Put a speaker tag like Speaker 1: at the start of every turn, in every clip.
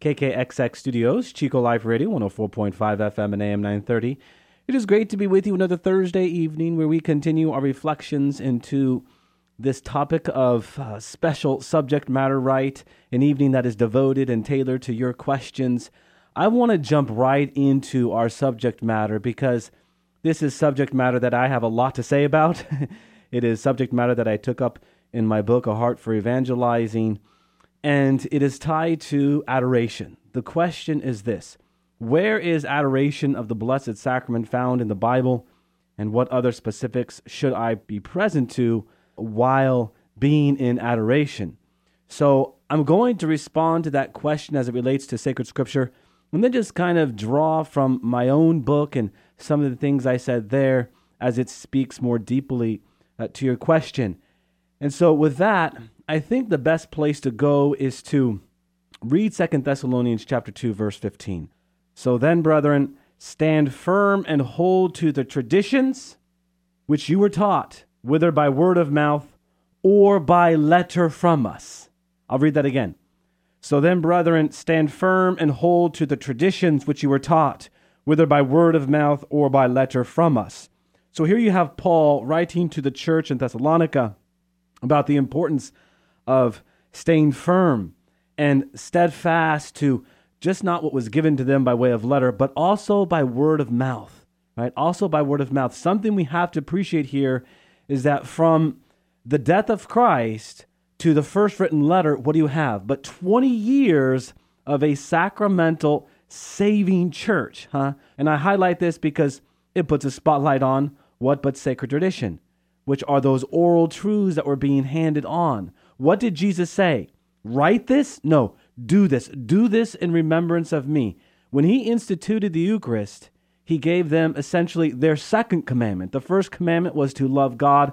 Speaker 1: KKXX Studios, Chico Life Radio, 104.5 FM and AM 930. It is great to be with you another Thursday evening where we continue our reflections into this topic of uh, special subject matter, right? An evening that is devoted and tailored to your questions. I want to jump right into our subject matter because this is subject matter that I have a lot to say about. it is subject matter that I took up in my book, A Heart for Evangelizing and it is tied to adoration. The question is this Where is adoration of the Blessed Sacrament found in the Bible, and what other specifics should I be present to while being in adoration? So I'm going to respond to that question as it relates to sacred scripture, and then just kind of draw from my own book and some of the things I said there as it speaks more deeply uh, to your question. And so, with that, I think the best place to go is to read Second Thessalonians chapter 2 verse 15. So then, brethren, stand firm and hold to the traditions which you were taught, whether by word of mouth or by letter from us. I'll read that again. So then, brethren, stand firm and hold to the traditions which you were taught, whether by word of mouth or by letter from us. So here you have Paul writing to the church in Thessalonica about the importance of staying firm and steadfast to just not what was given to them by way of letter, but also by word of mouth, right? Also by word of mouth. Something we have to appreciate here is that from the death of Christ to the first written letter, what do you have? But 20 years of a sacramental saving church, huh? And I highlight this because it puts a spotlight on what but sacred tradition, which are those oral truths that were being handed on. What did Jesus say? Write this? No, do this. Do this in remembrance of me. When he instituted the Eucharist, he gave them essentially their second commandment. The first commandment was to love God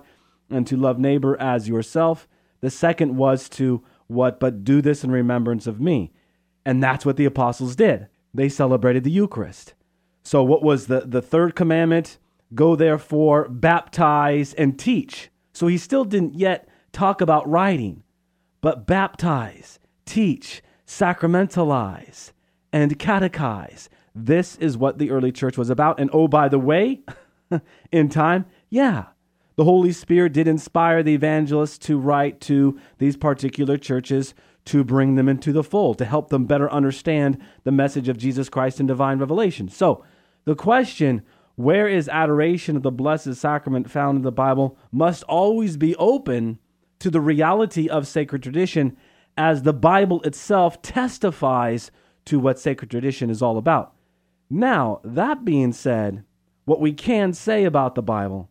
Speaker 1: and to love neighbor as yourself. The second was to what? But do this in remembrance of me. And that's what the apostles did. They celebrated the Eucharist. So, what was the, the third commandment? Go therefore, baptize, and teach. So, he still didn't yet talk about writing, but baptize, teach, sacramentalize, and catechize. This is what the early church was about. And oh, by the way, in time, yeah, the Holy Spirit did inspire the evangelists to write to these particular churches to bring them into the fold, to help them better understand the message of Jesus Christ in divine revelation. So, the question, where is adoration of the Blessed Sacrament found in the Bible, must always be open to the reality of sacred tradition as the Bible itself testifies to what sacred tradition is all about. Now, that being said, what we can say about the Bible,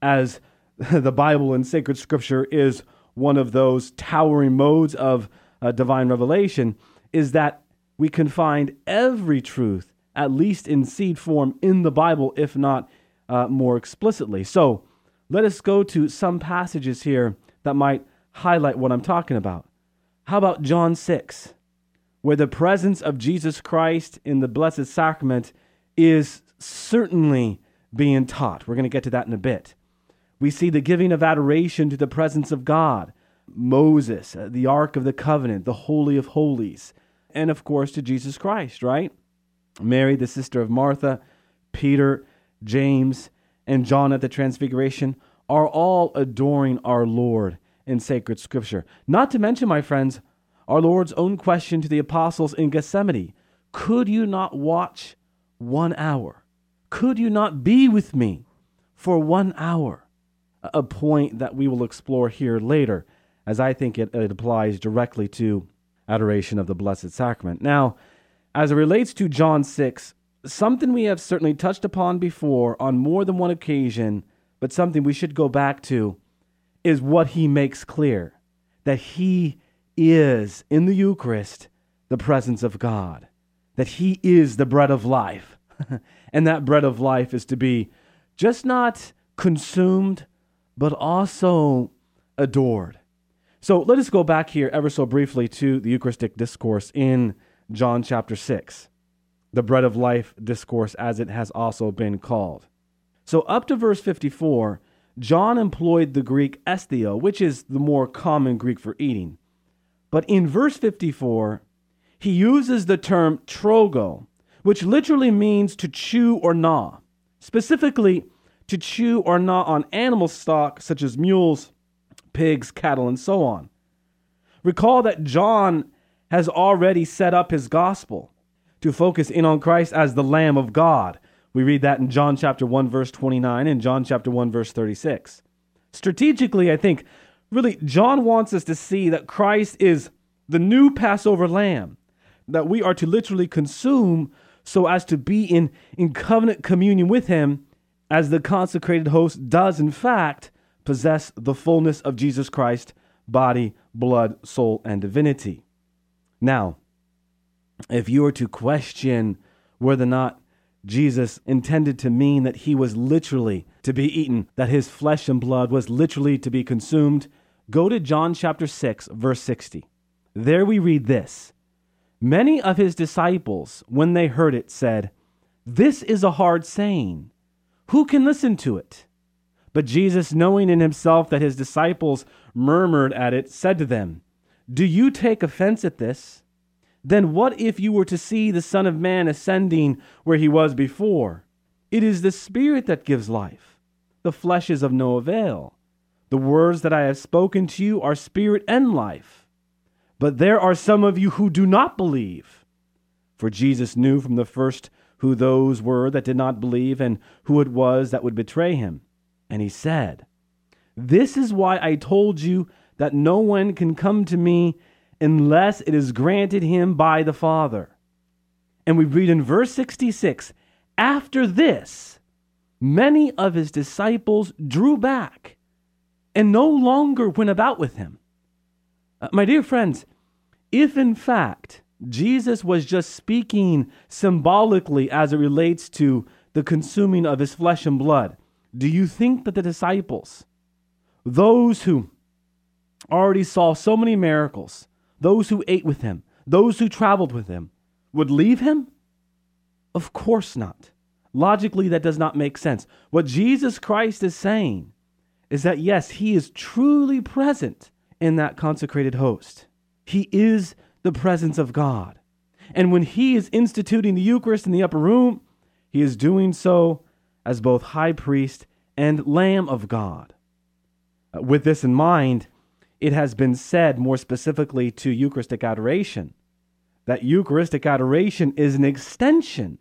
Speaker 1: as the Bible and sacred scripture is one of those towering modes of uh, divine revelation, is that we can find every truth, at least in seed form, in the Bible, if not uh, more explicitly. So let us go to some passages here that might highlight what I'm talking about. How about John 6, where the presence of Jesus Christ in the Blessed Sacrament is certainly being taught? We're going to get to that in a bit. We see the giving of adoration to the presence of God, Moses, uh, the Ark of the Covenant, the Holy of Holies, and of course to Jesus Christ, right? Mary, the sister of Martha, Peter, James, and John at the Transfiguration are all adoring our Lord in sacred scripture. Not to mention, my friends, our Lord's own question to the apostles in Gethsemane Could you not watch one hour? Could you not be with me for one hour? A point that we will explore here later, as I think it, it applies directly to adoration of the Blessed Sacrament. Now, as it relates to John 6, something we have certainly touched upon before on more than one occasion but something we should go back to is what he makes clear that he is in the Eucharist the presence of God, that he is the bread of life. and that bread of life is to be just not consumed, but also adored. So let us go back here ever so briefly to the Eucharistic discourse in John chapter 6, the bread of life discourse, as it has also been called. So, up to verse 54, John employed the Greek esthio, which is the more common Greek for eating. But in verse 54, he uses the term trogo, which literally means to chew or gnaw, specifically to chew or gnaw on animal stock such as mules, pigs, cattle, and so on. Recall that John has already set up his gospel to focus in on Christ as the Lamb of God. We read that in John chapter 1 verse 29 and John chapter 1 verse 36. Strategically, I think really John wants us to see that Christ is the new Passover lamb that we are to literally consume so as to be in, in covenant communion with him as the consecrated host does in fact possess the fullness of Jesus Christ, body, blood, soul, and divinity. Now, if you were to question whether or not Jesus intended to mean that he was literally to be eaten, that his flesh and blood was literally to be consumed, go to John chapter 6, verse 60. There we read this Many of his disciples, when they heard it, said, This is a hard saying. Who can listen to it? But Jesus, knowing in himself that his disciples murmured at it, said to them, Do you take offense at this? Then what if you were to see the Son of Man ascending where he was before? It is the Spirit that gives life. The flesh is of no avail. The words that I have spoken to you are spirit and life. But there are some of you who do not believe. For Jesus knew from the first who those were that did not believe and who it was that would betray him. And he said, This is why I told you that no one can come to me unless it is granted him by the Father. And we read in verse 66 After this, many of his disciples drew back and no longer went about with him. Uh, my dear friends, if in fact Jesus was just speaking symbolically as it relates to the consuming of his flesh and blood, do you think that the disciples, those who already saw so many miracles, those who ate with him, those who traveled with him, would leave him? Of course not. Logically, that does not make sense. What Jesus Christ is saying is that, yes, he is truly present in that consecrated host. He is the presence of God. And when he is instituting the Eucharist in the upper room, he is doing so as both high priest and Lamb of God. Uh, with this in mind, it has been said more specifically to Eucharistic adoration that Eucharistic adoration is an extension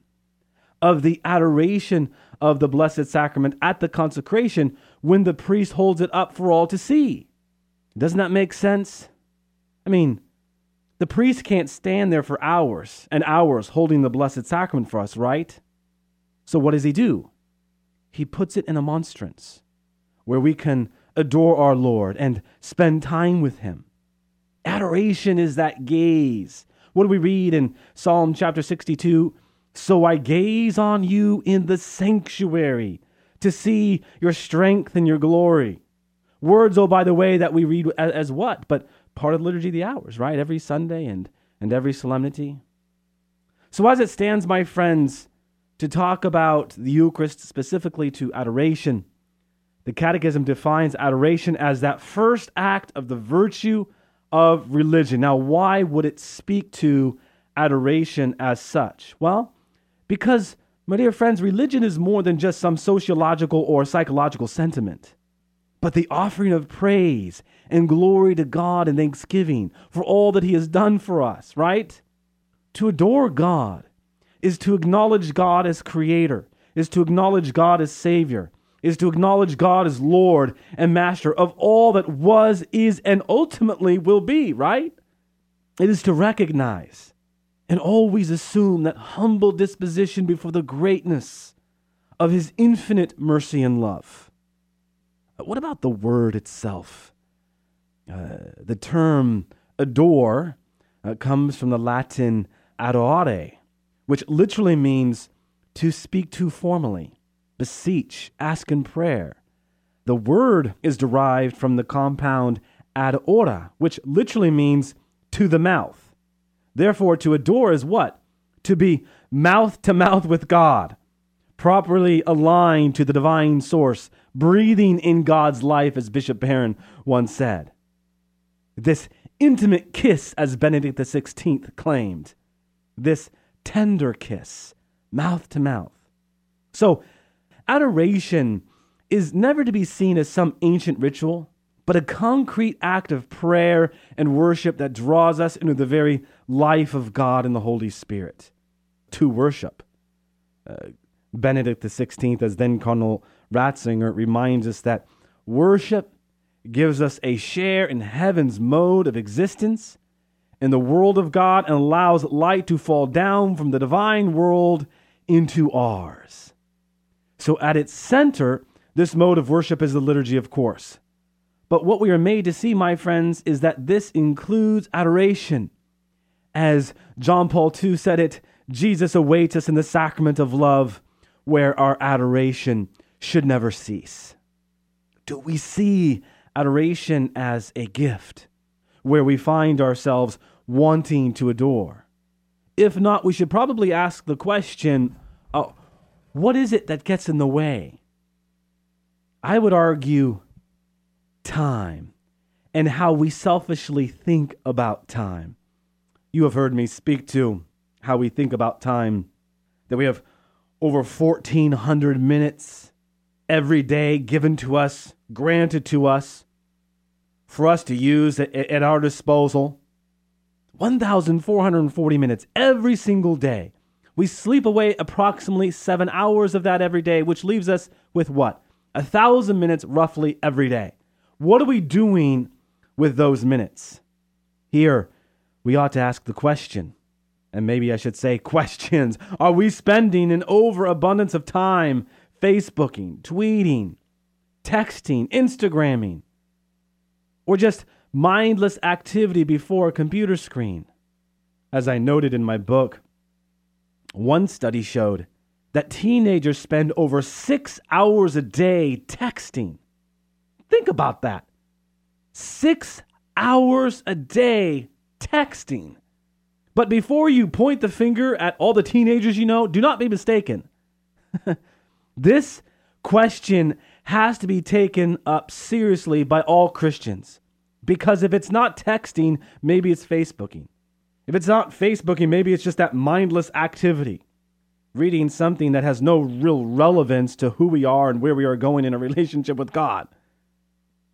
Speaker 1: of the adoration of the Blessed Sacrament at the consecration when the priest holds it up for all to see. Doesn't that make sense? I mean, the priest can't stand there for hours and hours holding the Blessed Sacrament for us, right? So what does he do? He puts it in a monstrance where we can adore our Lord and spend time with him. Adoration is that gaze. What do we read in Psalm chapter 62? So I gaze on you in the sanctuary to see your strength and your glory. Words, oh, by the way, that we read as, as what? But part of the liturgy of the hours, right? Every Sunday and, and every solemnity. So, as it stands, my friends, to talk about the Eucharist, specifically to adoration. The Catechism defines adoration as that first act of the virtue of religion. Now, why would it speak to adoration as such? Well, because, my dear friends, religion is more than just some sociological or psychological sentiment, but the offering of praise and glory to God and thanksgiving for all that He has done for us, right? To adore God is to acknowledge God as creator, is to acknowledge God as Savior, is to acknowledge God as Lord and Master of all that was, is, and ultimately will be, right? It is to recognize and always assume that humble disposition before the greatness of His infinite mercy and love. What about the word itself? Uh, the term adore uh, comes from the Latin adorare, which literally means to speak to formally, beseech, ask in prayer. The word is derived from the compound ad ora, which literally means to the mouth. Therefore, to adore is what? To be mouth to mouth with God, properly aligned to the divine source, breathing in God's life, as Bishop Barron once said. This intimate kiss, as Benedict XVI claimed, this tender kiss, mouth to mouth. So, adoration is never to be seen as some ancient ritual, but a concrete act of prayer and worship that draws us into the very life of God and the Holy Spirit to worship. Uh, Benedict XVI, as then Cardinal Ratzinger, reminds us that worship gives us a share in heaven's mode of existence in the world of God and allows light to fall down from the divine world into ours. So, at its center, this mode of worship is the liturgy, of course. But what we are made to see, my friends, is that this includes adoration. As John Paul II said it, Jesus awaits us in the sacrament of love, where our adoration should never cease. Do we see adoration as a gift, where we find ourselves wanting to adore? If not, we should probably ask the question uh, what is it that gets in the way? I would argue time and how we selfishly think about time. You have heard me speak to how we think about time, that we have over 1,400 minutes every day given to us, granted to us, for us to use at, our disposal. 1,440 minutes every single day. We sleep away approximately seven hours of that every day, which leaves us with what? A thousand minutes roughly every day. What are we doing with those minutes? Here, we ought to ask the question, and maybe I should say questions. Are we spending an overabundance of time Facebooking, tweeting, texting, Instagramming, or just mindless activity before a computer screen? As I noted in my book, one study showed that teenagers spend over six hours a day texting. Think about that. Six hours a day texting. But before you point the finger at all the teenagers you know, do not be mistaken. this question has to be taken up seriously by all Christians. Because if it's not texting, maybe it's Facebooking. If it's not Facebooking, maybe it's just that mindless activity reading something that has no real relevance to who we are and where we are going in a relationship with God.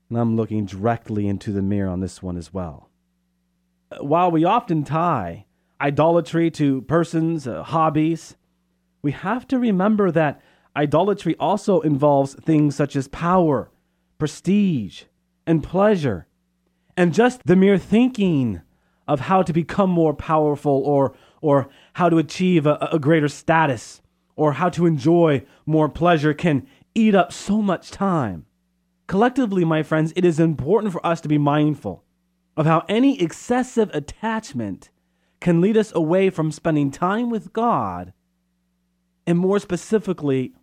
Speaker 1: And I'm looking directly into the mirror on this one as well. While we often tie idolatry to persons, uh, hobbies, we have to remember that idolatry also involves things such as power, prestige, and pleasure, and just the mere thinking of how to become more powerful or or how to achieve a, a greater status or how to enjoy more pleasure can eat up so much time. Collectively, my friends, it is important for us to be mindful of how any excessive attachment can lead us away from spending time with God and more specifically,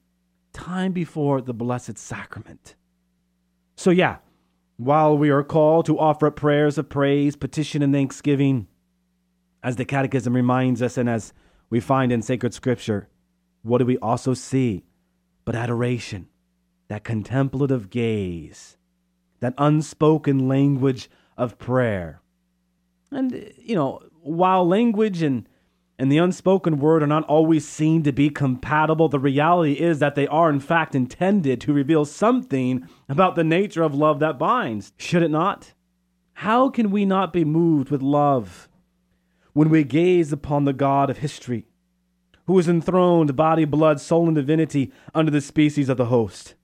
Speaker 1: time before the Blessed Sacrament. So, yeah, while we are called to offer up prayers of praise, petition, and thanksgiving, as the Catechism reminds us, and as we find in sacred scripture, what do we also see but adoration, that contemplative gaze, that unspoken language of prayer? And, you know, while language and and the unspoken word are not always seen to be compatible. The reality is that they are, in fact, intended to reveal something about the nature of love that binds. Should it not? How can we not be moved with love when we gaze upon the God of history, who is enthroned, body, blood, soul, and divinity, under the species of the host.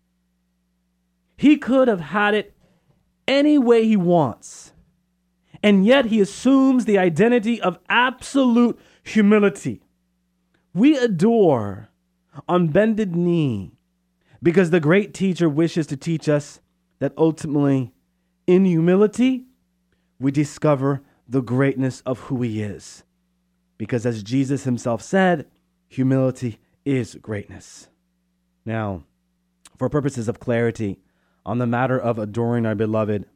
Speaker 1: He could have had it any way he wants, and yet he assumes the identity of absolute humility. We adore on bended knee because the great teacher wishes to teach us that ultimately, in humility, we discover the greatness of who he is. Because as Jesus himself said, humility is greatness. Now, for purposes of clarity on the matter of adoring our beloved,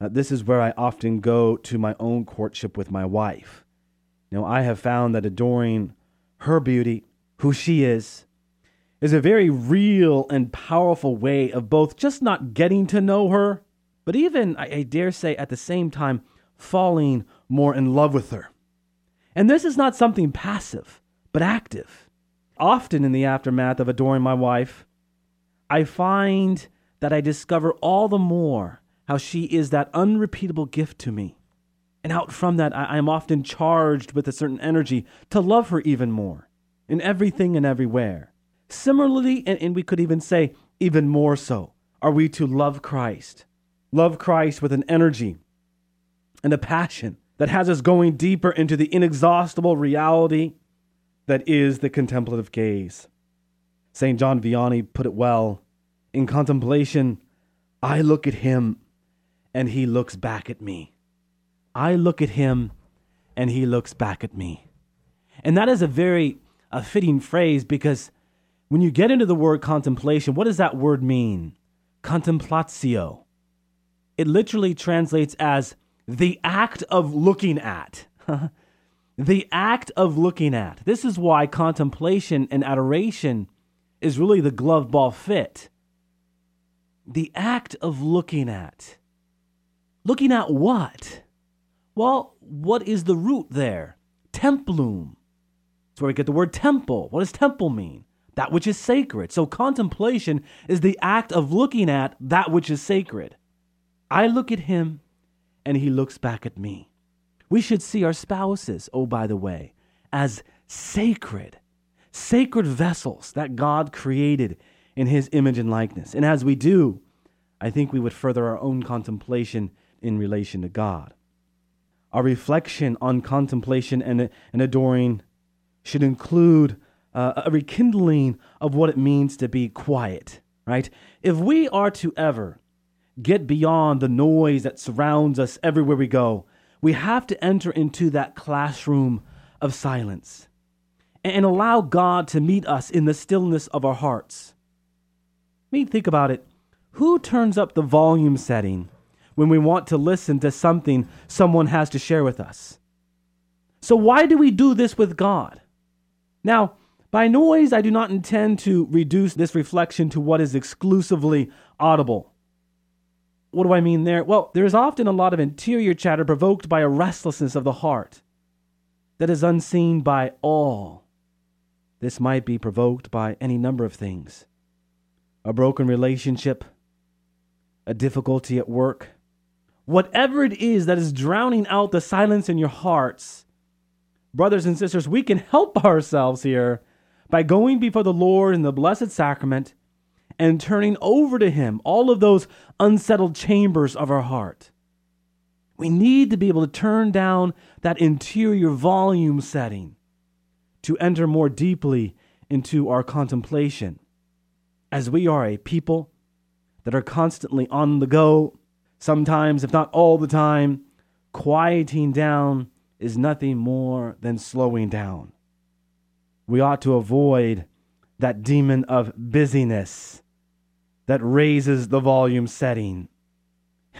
Speaker 1: uh, this is where I often go to my own courtship with my wife. Now, I have found that adoring her beauty, who she is, is a very real and powerful way of both just not getting to know her, but even, I, I dare say, at the same time, falling more in love with her. And this is not something passive, but active. Often in the aftermath of adoring my wife, I find that I discover all the more how she is that unrepeatable gift to me. And out from that, I am often charged with a certain energy to love her even more in everything and everywhere. Similarly, and, and we could even say even more so, are we to love Christ. Love Christ with an energy and a passion that has us going deeper into the inexhaustible reality that is the contemplative gaze. St. John Vianney put it well in contemplation, I look at him and he looks back at me. I look at him and he looks back at me. And that is a very a fitting phrase because when you get into the word contemplation, what does that word mean? Contemplatio. It literally translates as the act of looking at. the act of looking at. This is why contemplation and adoration is really the glove ball fit. The act of looking at. Looking at what? Well, what is the root there? Templum. That's where we get the word temple. What does temple mean? That which is sacred. So contemplation is the act of looking at that which is sacred. I look at him and he looks back at me. We should see our spouses, oh, by the way, as sacred, sacred vessels that God created in his image and likeness. And as we do, I think we would further our own contemplation in relation to God. Our reflection on contemplation and, and adoring should include uh, a rekindling of what it means to be quiet, right? If we are to ever get beyond the noise that surrounds us everywhere we go, we have to enter into that classroom of silence and allow God to meet us in the stillness of our hearts. I mean, think about it. Who turns up the volume setting when we want to listen to something someone has to share with us. So, why do we do this with God? Now, by noise, I do not intend to reduce this reflection to what is exclusively audible. What do I mean there? Well, there is often a lot of interior chatter provoked by a restlessness of the heart that is unseen by all. This might be provoked by any number of things a broken relationship, a difficulty at work, whatever it is that is drowning out the silence in your hearts, brothers and sisters, we can help ourselves here by going before the Lord in the Blessed Sacrament and turning over to Him all of those unsettled chambers of our heart. We need to be able to turn down that interior volume setting to enter more deeply into our contemplation. As we are a people that are constantly on the go, sometimes, if not all the time, quieting down is nothing more than slowing down. We ought to avoid that demon of busyness that raises the volume setting.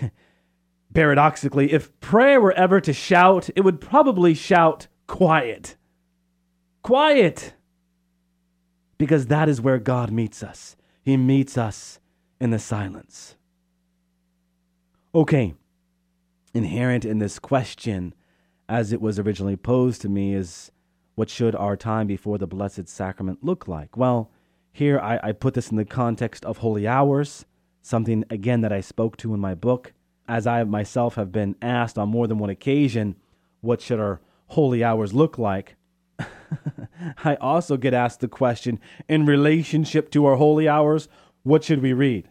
Speaker 1: Paradoxically, if prayer were ever to shout, it would probably shout quiet. Quiet! Because that is where God meets us. He meets us in the silence. Okay, inherent in this question, as it was originally posed to me, is what should our time before the Blessed Sacrament look like? Well, here I, I put this in the context of holy hours, something again that I spoke to in my book. As I myself have been asked on more than one occasion, what should our holy hours look like? I also get asked the question in relationship to our holy hours, what should we read?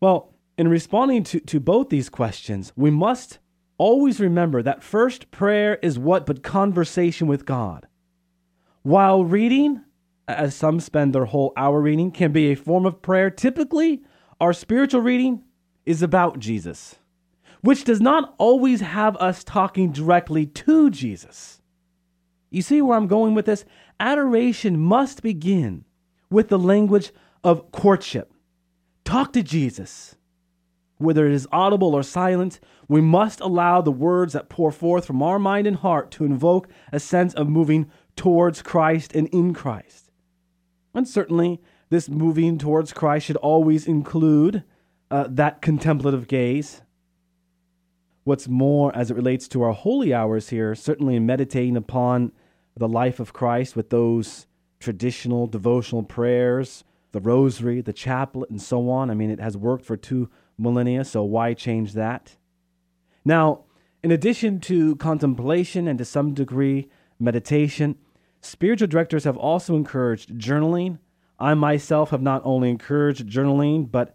Speaker 1: Well, in responding to, to both these questions, we must always remember that first prayer is what but conversation with God. While reading, as some spend their whole hour reading, can be a form of prayer, typically our spiritual reading is about Jesus, which does not always have us talking directly to Jesus. You see where I'm going with this? adoration must begin with the language of courtship. Talk to Jesus. Whether it is audible or silent, we must allow the words that pour forth from our mind and heart to invoke a sense of moving towards Christ and in Christ. And certainly, this moving towards Christ should always include uh, that contemplative gaze. What's more, as it relates to our holy hours here, certainly in meditating upon the life of Christ with those traditional devotional prayers, the rosary, the chaplet, and so on. I mean, it has worked for two millennia, so why change that? Now, in addition to contemplation and to some degree meditation, spiritual directors have also encouraged journaling. I myself have not only encouraged journaling, but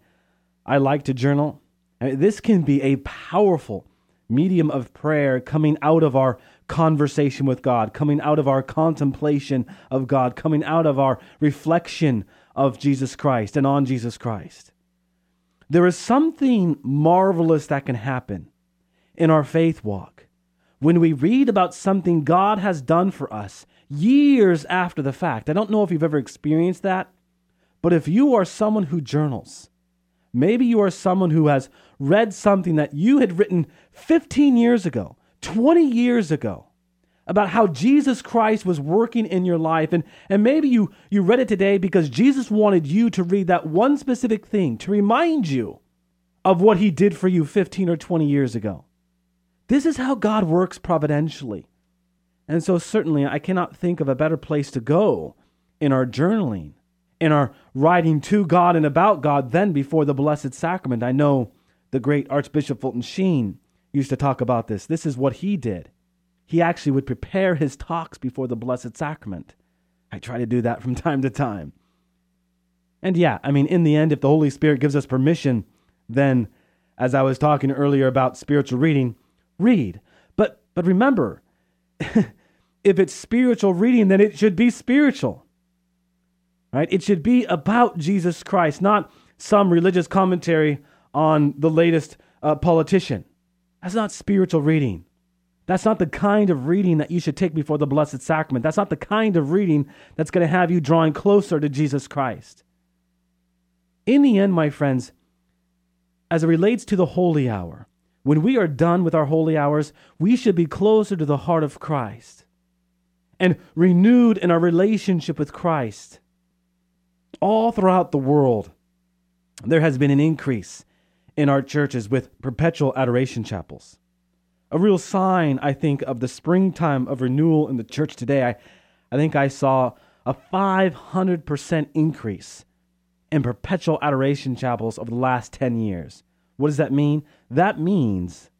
Speaker 1: I like to journal. I mean, this can be a powerful medium of prayer coming out of our conversation with God, coming out of our contemplation of God, coming out of our reflection of Jesus Christ and on Jesus Christ. There is something marvelous that can happen in our faith walk when we read about something God has done for us years after the fact. I don't know if you've ever experienced that, but if you are someone who journals, maybe you are someone who has read something that you had written 15 years ago, 20 years ago, about how Jesus Christ was working in your life. And, and maybe you, you read it today because Jesus wanted you to read that one specific thing to remind you of what he did for you 15 or 20 years ago. This is how God works providentially. And so, certainly, I cannot think of a better place to go in our journaling, in our writing to God and about God than before the Blessed Sacrament. I know the great Archbishop Fulton Sheen used to talk about this. This is what he did. He actually would prepare his talks before the Blessed Sacrament. I try to do that from time to time. And yeah, I mean, in the end, if the Holy Spirit gives us permission, then, as I was talking earlier about spiritual reading, read. But but remember, if it's spiritual reading, then it should be spiritual. Right? It should be about Jesus Christ, not some religious commentary on the latest uh, politician. That's not spiritual reading. That's not the kind of reading that you should take before the Blessed Sacrament. That's not the kind of reading that's going to have you drawing closer to Jesus Christ. In the end, my friends, as it relates to the holy hour, when we are done with our holy hours, we should be closer to the heart of Christ and renewed in our relationship with Christ. All throughout the world, there has been an increase in our churches with perpetual adoration chapels. A real sign, I think, of the springtime of renewal in the church today. I, I think I saw a 500% increase in perpetual adoration chapels over the last 10 years. What does that mean? That means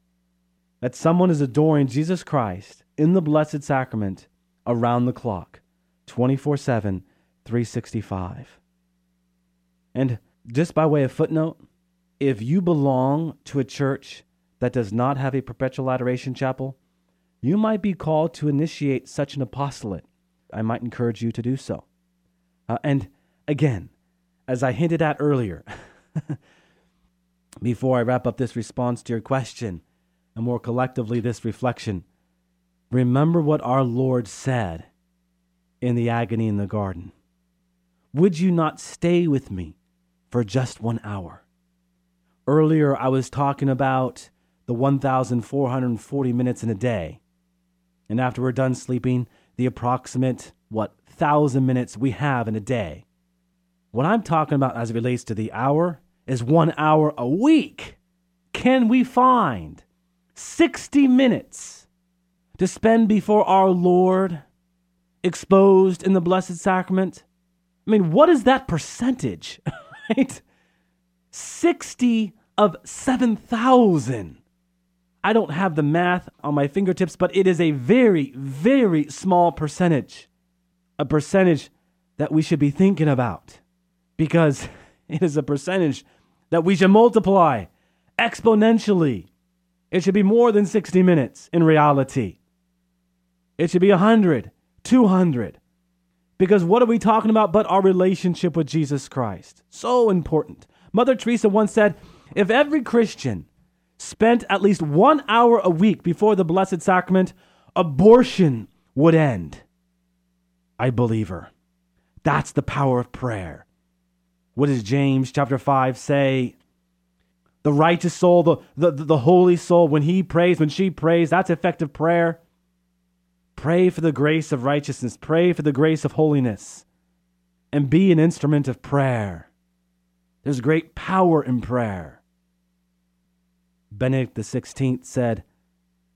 Speaker 1: that someone is adoring Jesus Christ in the Blessed Sacrament around the clock, 24 7, 365. And just by way of footnote, if you belong to a church that does not have a perpetual adoration chapel, you might be called to initiate such an apostolate. I might encourage you to do so. Uh, and again, as I hinted at earlier, before I wrap up this response to your question, and more collectively this reflection, remember what our Lord said in the agony in the garden. Would you not stay with me for just one hour? Earlier, I was talking about the 1,440 minutes in a day. And after we're done sleeping, the approximate, what, thousand minutes we have in a day. What I'm talking about as it relates to the hour is one hour a week. Can we find 60 minutes to spend before our Lord exposed in the Blessed Sacrament? I mean, what is that percentage, right? 60 of 7,000. I don't have the math on my fingertips, but it is a very, very small percentage. A percentage that we should be thinking about because it is a percentage that we should multiply exponentially. It should be more than 60 minutes in reality. It should be 100, 200. Because what are we talking about but our relationship with Jesus Christ? So important. Mother Teresa once said if every Christian spent at least one hour a week before the Blessed Sacrament, abortion would end. I believe her. That's the power of prayer. What does James chapter 5 say? The righteous soul, the, the, the holy soul, when he prays, when she prays, that's effective prayer. Pray for the grace of righteousness, pray for the grace of holiness, and be an instrument of prayer. There's great power in prayer. Benedict XVI said,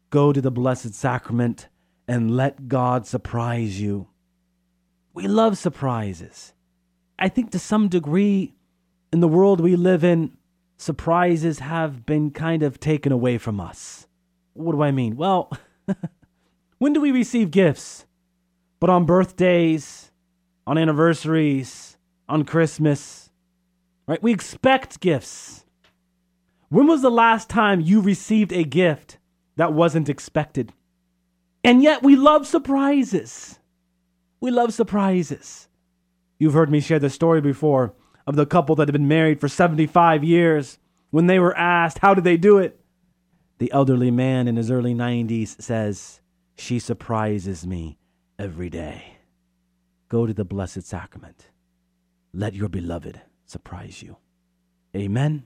Speaker 1: Go to the Blessed Sacrament and let God surprise you. We love surprises. I think to some degree, in the world we live in, surprises have been kind of taken away from us. What do I mean? Well, when do we receive gifts? But on birthdays, on anniversaries, on Christmas, right? We expect gifts. When was the last time you received a gift that wasn't expected? And yet we love surprises. We love surprises. You've heard me share the story before of the couple that had been married for 75 years. When they were asked, how did they do it? The elderly man in his early 90s says, She surprises me every day. Go to the Blessed Sacrament. Let your beloved surprise you. Amen.